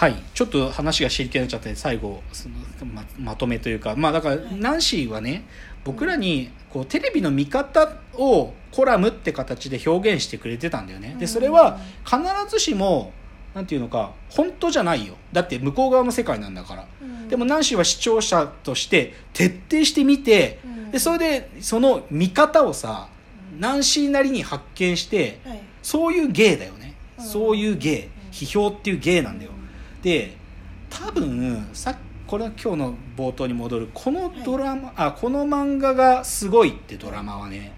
はい。ちょっと話が知りきれちゃって最後そのままとめというか。まあだから、ナンシーはね僕らにこうテレビの見方をコラムって形で表現してくれてたんだよね。でそれは必ずしもなんていうのか本当じゃないよ。だって向こう側の世界なんだから、うん。でもナンシーは視聴者として徹底して見てうん。でそれでその見方をさナンシーなりに発見してはい。そういう芸だよね、うん。そういう芸。うん。批評っていう芸なんだよで多分さこれは今日の冒頭に戻る。このドラマ、あこの漫画がすごいってドラマはね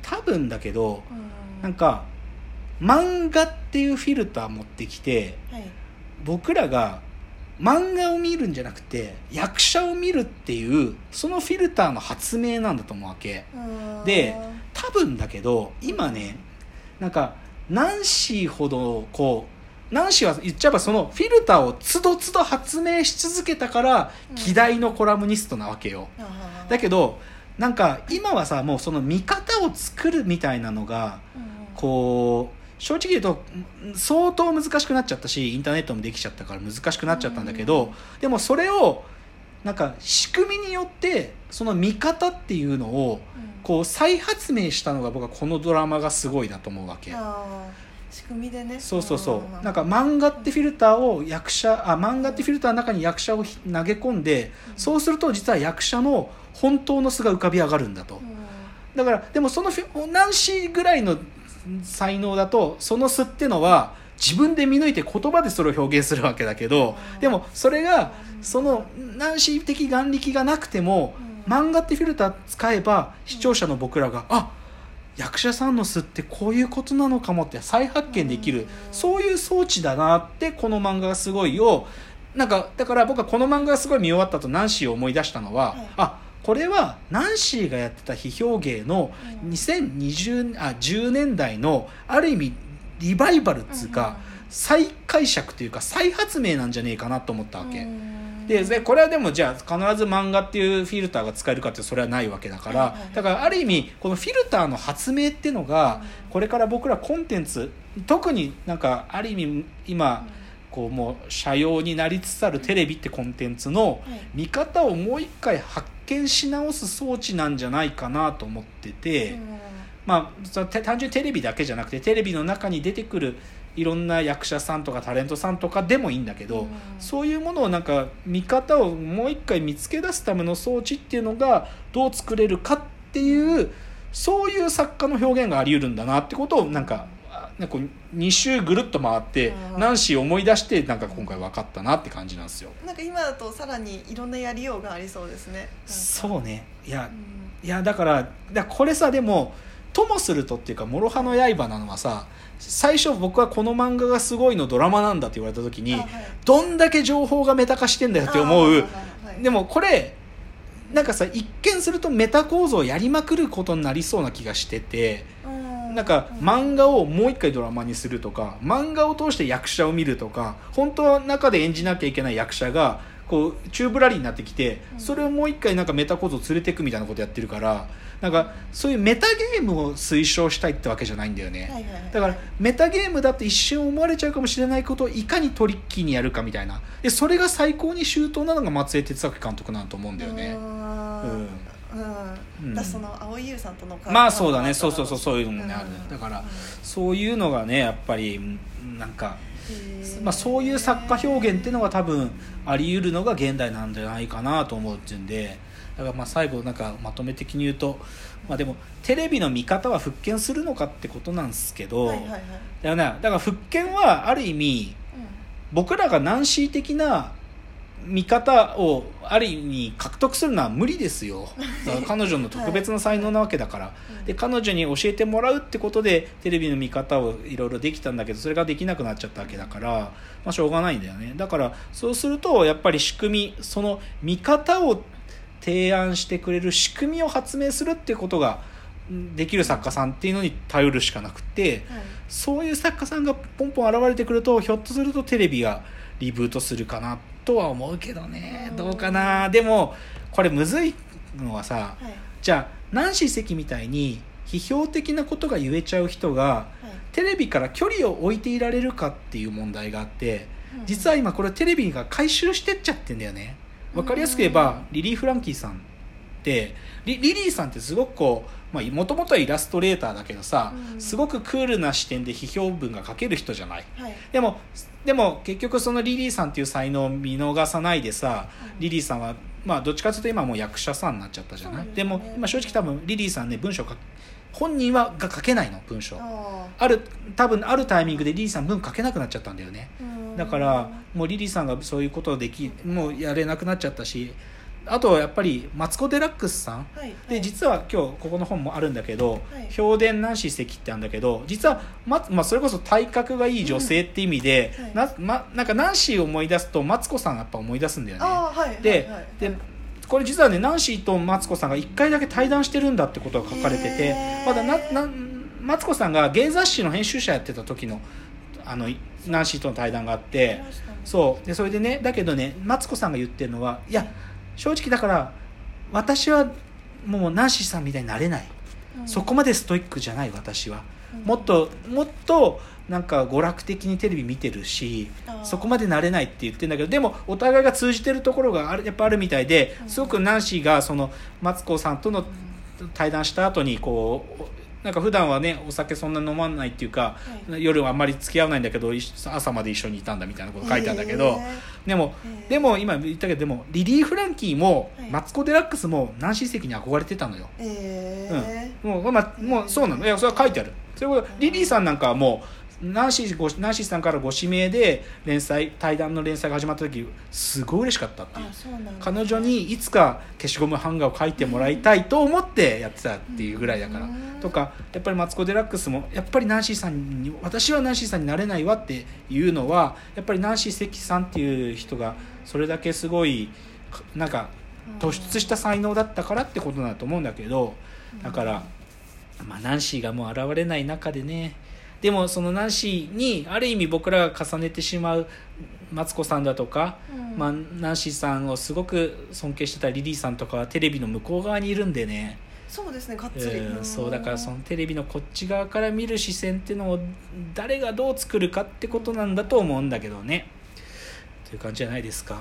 多分だけどうん。なんか漫画っていうフィルター持ってきてはい。僕らが漫画を見るんじゃなくて役者を見るっていうそのフィルターの発明なんだと思うわけ。うん。で多分だけど今ねなんかナンシーほどこうナンシーは言っちゃえばそのフィルターをつどつど発明し続けたからうん。希代のコラムニストなわけよ。あーだけどなんか今はさもうその見方を作るみたいなのがうん。こう正直言うとん相当難しくなっちゃったしインターネットもできちゃったから難しくなっちゃったんだけど、うん。でもそれをなんか仕組みによってその見方っていうのをうん。こう再発明したのが僕はこのドラマがすごいだと思うわけ。仕組みでね。そうそうそう。うなんか漫画ってフィルターを役者あ漫画ってフィルターの中に役者をひ投げ込んでうん。そうすると実は役者の本当の素が浮かび上がるんだと。うん。だからでもそのフィナンシーぐらいの才能だとその素ってのは自分で見抜いて言葉でそれを表現するわけだけどうん。でもそれがうんそのナンシー的眼力がなくてもうん。漫画ってフィルター使えば視聴者の僕らがあ役者さんの素ってこういうことなのかもって再発見できるうん。そういう装置だなってこの漫画がすごいをなんかだから僕はこの漫画がすごい見終わったとナンシーを思い出したのは、はい。あこれはナンシーがやってた批評芸のうん。2020あ10年代のある意味リバイバルっつうか、再解釈というか再発明なんじゃねえかなと思ったわけ。うんででこれはでもじゃあ必ず漫画っていうフィルターが使えるかってそれはないわけだから、だからある意味このフィルターの発明っていうのがうん。これから僕らコンテンツ特になんかある意味今こうもう社用になりつつあるテレビってコンテンツのはい。見方をもう一回発見し直す装置なんじゃないかなと思ってて。うん。まあ、単純にテレビだけじゃなくてテレビの中に出てくるいろんな役者さんとかタレントさんとかでもいいんだけど、うん。そういうものをなんか見方をもう一回見つけ出すための装置っていうのがどう作れるかっていうそういう作家の表現があり得るんだなってことをなんかあなんか2周ぐるっと回ってうん。ナンシーを思い出してなんか今回分かったなって感じなんですよ。なんか今だとさらにいろんなやりようがありそうですねそうねいやうんいやだからだからこれさでもともするとっていうか諸刃の刃なのはさ最初僕はこの漫画がすごいのドラマなんだって言われた時にあはい。どんだけ情報がメタ化してんだよって思う。あはいでもこれなんかさ一見するとメタ構造をやりまくることになりそうな気がしててうん。なんか漫画をもう一回ドラマにするとか漫画を通して役者を見るとか本当は中で演じなきゃいけない役者がこうチューブラリーになってきてうん。それをもう一回なんかメタ構造を連れていくみたいなことやってるからなんかそういうメタゲームを推奨したいってわけじゃないんだよね。はいはいはい。だからメタゲームだって一瞬思われちゃうかもしれないことをいかにトリッキーにやるかみたいな。でそれが最高に周到なのが松江哲明監督なんだと思うんだよね。うん。うん。うん。だその青井優さんとのまあそうだね。そうそうそうそういうのもねある。うん。だからうんそういうのがねやっぱりうんなんか、まあ、そういう作家表現っていうのが多分あり得るのが現代なんじゃないかなと思うっていうんでだからまあ最後なんかまとめ的に言うとまあでもテレビの見方は復権するのかってことなんですけど、はいはいはい。だからねだから復権はある意味僕らがナンシー的な見方をある意味獲得するのは無理ですよ。彼女の特別な才能なわけだから、うんで彼女に教えてもらうってことでテレビの見方をいろいろできたんだけどそれができなくなっちゃったわけだから、まあ、しょうがないんだよね。だからそうするとやっぱり仕組みその見方を提案してくれる仕組みを発明するっていうことがうんできる作家さんっていうのに頼るしかなくて、はい。そういう作家さんがポンポン現れてくるとひょっとするとテレビがリブートするかなとは思うけどね。うんどうかな。でもこれむずいのはさはい。じゃあナンシー関みたいに批評的なことが言えちゃう人がはい。テレビから距離を置いていられるかっていう問題があってうん実は今これテレビが回収してっちゃってんだよね。わかりやすく言えばリリー・フランキーさんってリリリーさんってすごくこうもともとはイラストレーターだけどさうん。すごくクールな視点で批評文が書ける人じゃない。はい。でもでも結局そのリリーさんっていう才能を見逃さないでさうんリリーさんはまあどっちかというと今はもう役者さんになっちゃったじゃない、ね。でも今正直多分リリーさんね文章書本人はが書けないの文章。あある多分あるタイミングでリリーさん文書けなくなっちゃったんだよね。ーだからもうリリーさんがそういうことをできもうやれなくなっちゃったしあとやっぱりマツコ・デラックスさん。はい。で実は今日ここの本もあるんだけどはい「評伝ナンシー関」ってあるんだけど実はま、まあ、それこそ体格がいい女性って意味で、うんはい。なま、なんかナンシーを思い出すとマツコさんやっぱ思い出すんだよね。はいではいはい。でこれ実はねナンシーとマツコさんが1回だけ対談してるんだってことが書かれててまだななマツコさんが芸雑誌の編集者やってた時のあのナンシーとの対談があってそう。でそれでねだけどねマツコさんが言ってるのはいや正直だから私はもうナンシーさんみたいになれない、うん。そこまでストイックじゃない私は、うん。もっともっとなんか娯楽的にテレビ見てるしそこまでなれないって言ってるんだけどでもお互いが通じてるところがあるやっぱあるみたいでうん。すごくナンシーがそのマツコさんとの対談した後にこうなんか普段はねお酒そんな飲まないっていうか、は夜はあんまり付き合わないんだけど朝まで一緒にいたんだみたいなこと書いてあるんだけど、でもでも今言ったけどでもリリー・フランキーも、はい。マツコ・デラックスもナンシー関に憧れてたのよ、えー。もう,、まあ、もうそうなの。いやそれは書いてある。それはリリーさんなんかはもうナンシーごナンシーさんからご指名で連載対談の連載が始まった時すごい嬉しかったっていう。彼女にいつか消しゴム版画を描いてもらいたいと思ってやってたっていうぐらいだから。うん。とかやっぱりマツコ・デラックスもやっぱりナンシーさんに私はナンシーさんになれないわっていうのはやっぱりナンシー関さんっていう人がそれだけすごいかなんか突出した才能だったからってことだと思うんだけどだから、まあ、ナンシーがもう現れない中でねでもそのナンシーにある意味僕らが重ねてしまうマツコさんだとか、うん。まあ、ナンシーさんをすごく尊敬してたリリーさんとかはテレビの向こう側にいるんでね、そうですねがっつり、うんそうだからそのテレビのこっち側から見る視線っていうのを誰がどう作るかってことなんだと思うんだけどね。という感じじゃないですか？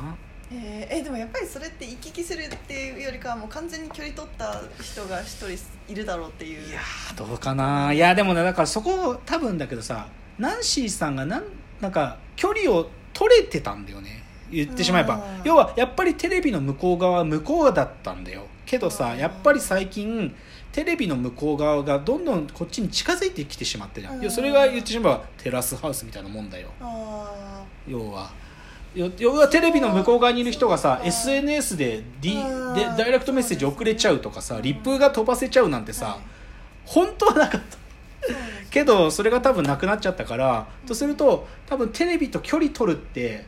えー。えでもやっぱりそれって行き来するっていうよりかはもう完全に距離取った人が一人いるだろうっていう。いやーどうかないやでもねだからそこ多分だけどさナンシーさんがなんなんか距離を取れてたんだよね。言ってしまえば。うん。要はやっぱりテレビの向こう側は向こうだったんだよ。けどさうん。やっぱり最近テレビの向こう側がどんどんこっちに近づいてきてしまってるじゃん。それが言ってしまえばテラスハウスみたいなもんだよ。あ要は。よ要はテレビの向こう側にいる人がさ SNS で,、D、でうんダイレクトメッセージ送れちゃうとかさリップが飛ばせちゃうなんてさ、ーはい。本当はなかった。けどそれが多分なくなっちゃったからとすると多分テレビと距離取るって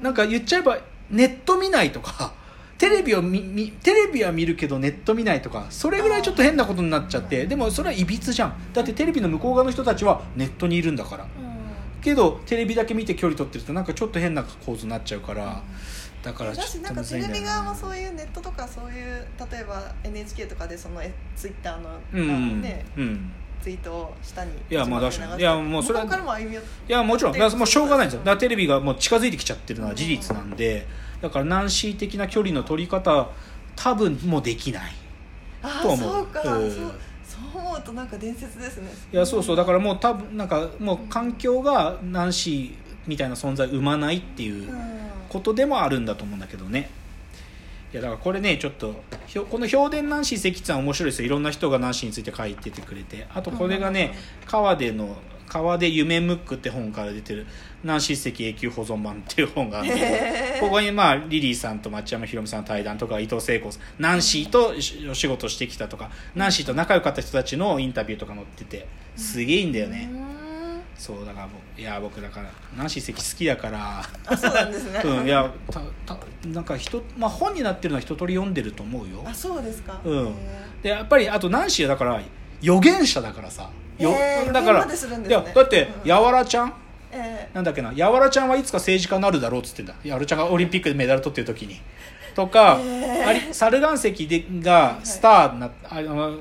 なんか言っちゃえばネット見ないとかテレビを見見テレビは見るけどネット見ないとかそれぐらいちょっと変なことになっちゃってでもそれはいびつじゃん。だってテレビの向こう側の人たちはネットにいるんだから。うんけどテレビだけ見て距離取ってるとなんかちょっと変な構図になっちゃうからだからちょっとんテレビ側もなそういうネットとかそういう例えば NHK とかでそのえツイッターの、うんうんねうん。ツイートを下にいやまあ確かにいやもうそれはいやもちろん。もうしょうがないんですよ。だからテレビがもう近づいてきちゃってるのは事実なんでだからナンシー的な距離の取り方多分もうできない。ああと思う。そうか、うん。そうそう思うとなんか伝説ですね。いやそうそう。だからもう多分なんかもう環境がナンシーみたいな存在を生まないっていううん。ことでもあるんだと思うんだけどね。いやだからこれねちょっとひょこの「評伝ナンシー関さん」面白いですよ。いろんな人がナンシーについて書いててくれて。あとこれがね川出の川出夢ムックって本から出てる「ナンシー関永久保存版」っていう本があってここにまあリリーさんと町山ひろみさんの対談とか伊藤聖子さんナンシーとお仕事してきたとかナンシーと仲良かった人たちのインタビューとか載っててすげえいいんだよね、うん。そうだからもういや僕だからナンシー関好きだから。あそうなんですね。うんいやたたなんか人、まあ、本になってるのは一通り読んでると思うよ。あそうですか。うん。へでやっぱりあとナンシーはだから預言者だからさ。よへーだからいやだってうんやわらちゃん？ー。えなんだっけな？やわらちゃんはいつか政治家になるだろうっつってんだ。やわらちゃんがオリンピックでメダル取ってる時に。とか、へー。あり猿岩石でがスターにな、あの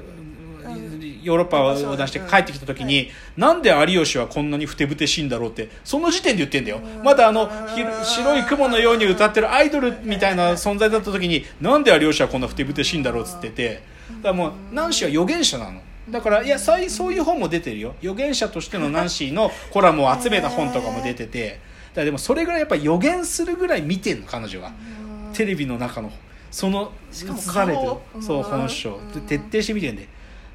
ヨーロッパを横断して帰ってきた時に、なんで有吉はこんなにふてぶてしいんだろうってその時点で言ってんだよ。うん。まだあのひ白い雲のように歌ってるアイドルみたいな存在だった時になんで有吉はこんなふてぶてしいんだろうっつってて。だからもうナンシーは預言者なのだからいやそういそういう本も出てるよ。預言者としてのナンシーのコラムを集めた本とかも出てて。だからでもそれぐらいやっぱ予言するぐらい見てんの彼女は。テレビの中の。そのしかも書かれてる顔そううん本性。で徹底して見てんで。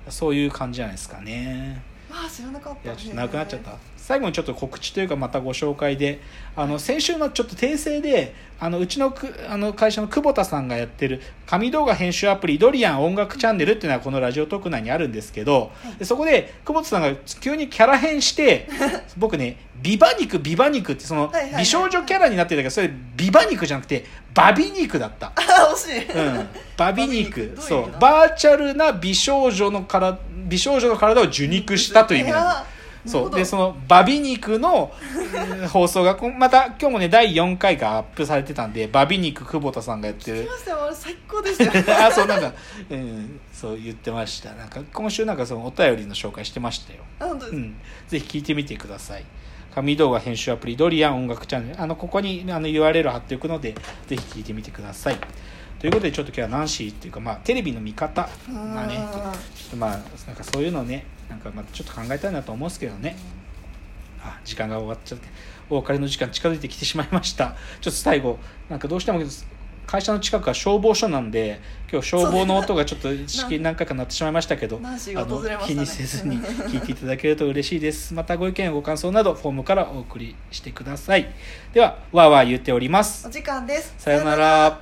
そういう感じじゃないですかね。ああ知らなかったいやちょっとなくなっちゃった最後にちょっと告知というかまたご紹介であの先週のちょっと訂正であのうちのくあの会社の久保田さんがやってる紙動画編集アプリドリアン音楽チャンネルっていうのはこのラジオトーク内にあるんですけど、でそこで久保田さんが急にキャラ変して 僕ねビバ肉ビバ肉ってその美少女キャラになってるんだけどそれビバ肉じゃなくてバビ肉だった。ああ惜しい、うん、バビ肉。そう。バーチャルな美少女のから美少女の体を受肉したという意味なんです。やそう。でそののバビ肉のえー放送がまた今日もね第4回がアップされてたんでバビ肉久保田さんがやってる。聞きましたよ。最高でしたよ。あそうなんか、うん、そう言ってました。なんか今週なんかそのお便りの紹介してましたよ、あ本当ですか、うん、ぜひ聞いてみてください。紙動画編集アプリドリアン音楽チャンネル。あのここにあの URL 貼っておくのでぜひ聞いてみてください。ということでちょっと今日はナンシーっていうかまあテレビの見方まあねちょっとまあなんかそういうのねなんかまあちょっと考えたいなと思うんですけどね。あ時間が終わっちゃってお別れの時間近づいてきてしまいました。ちょっと最後なんかどうしても会社の近くは消防署なんで今日消防の音がちょっと何回か鳴ってしまいましたけどあの気にせずに聞いていただけると嬉しいですまたご意見ご感想などフォームからお送りしてくださいではわーわー言っておりますお時間ですさようなら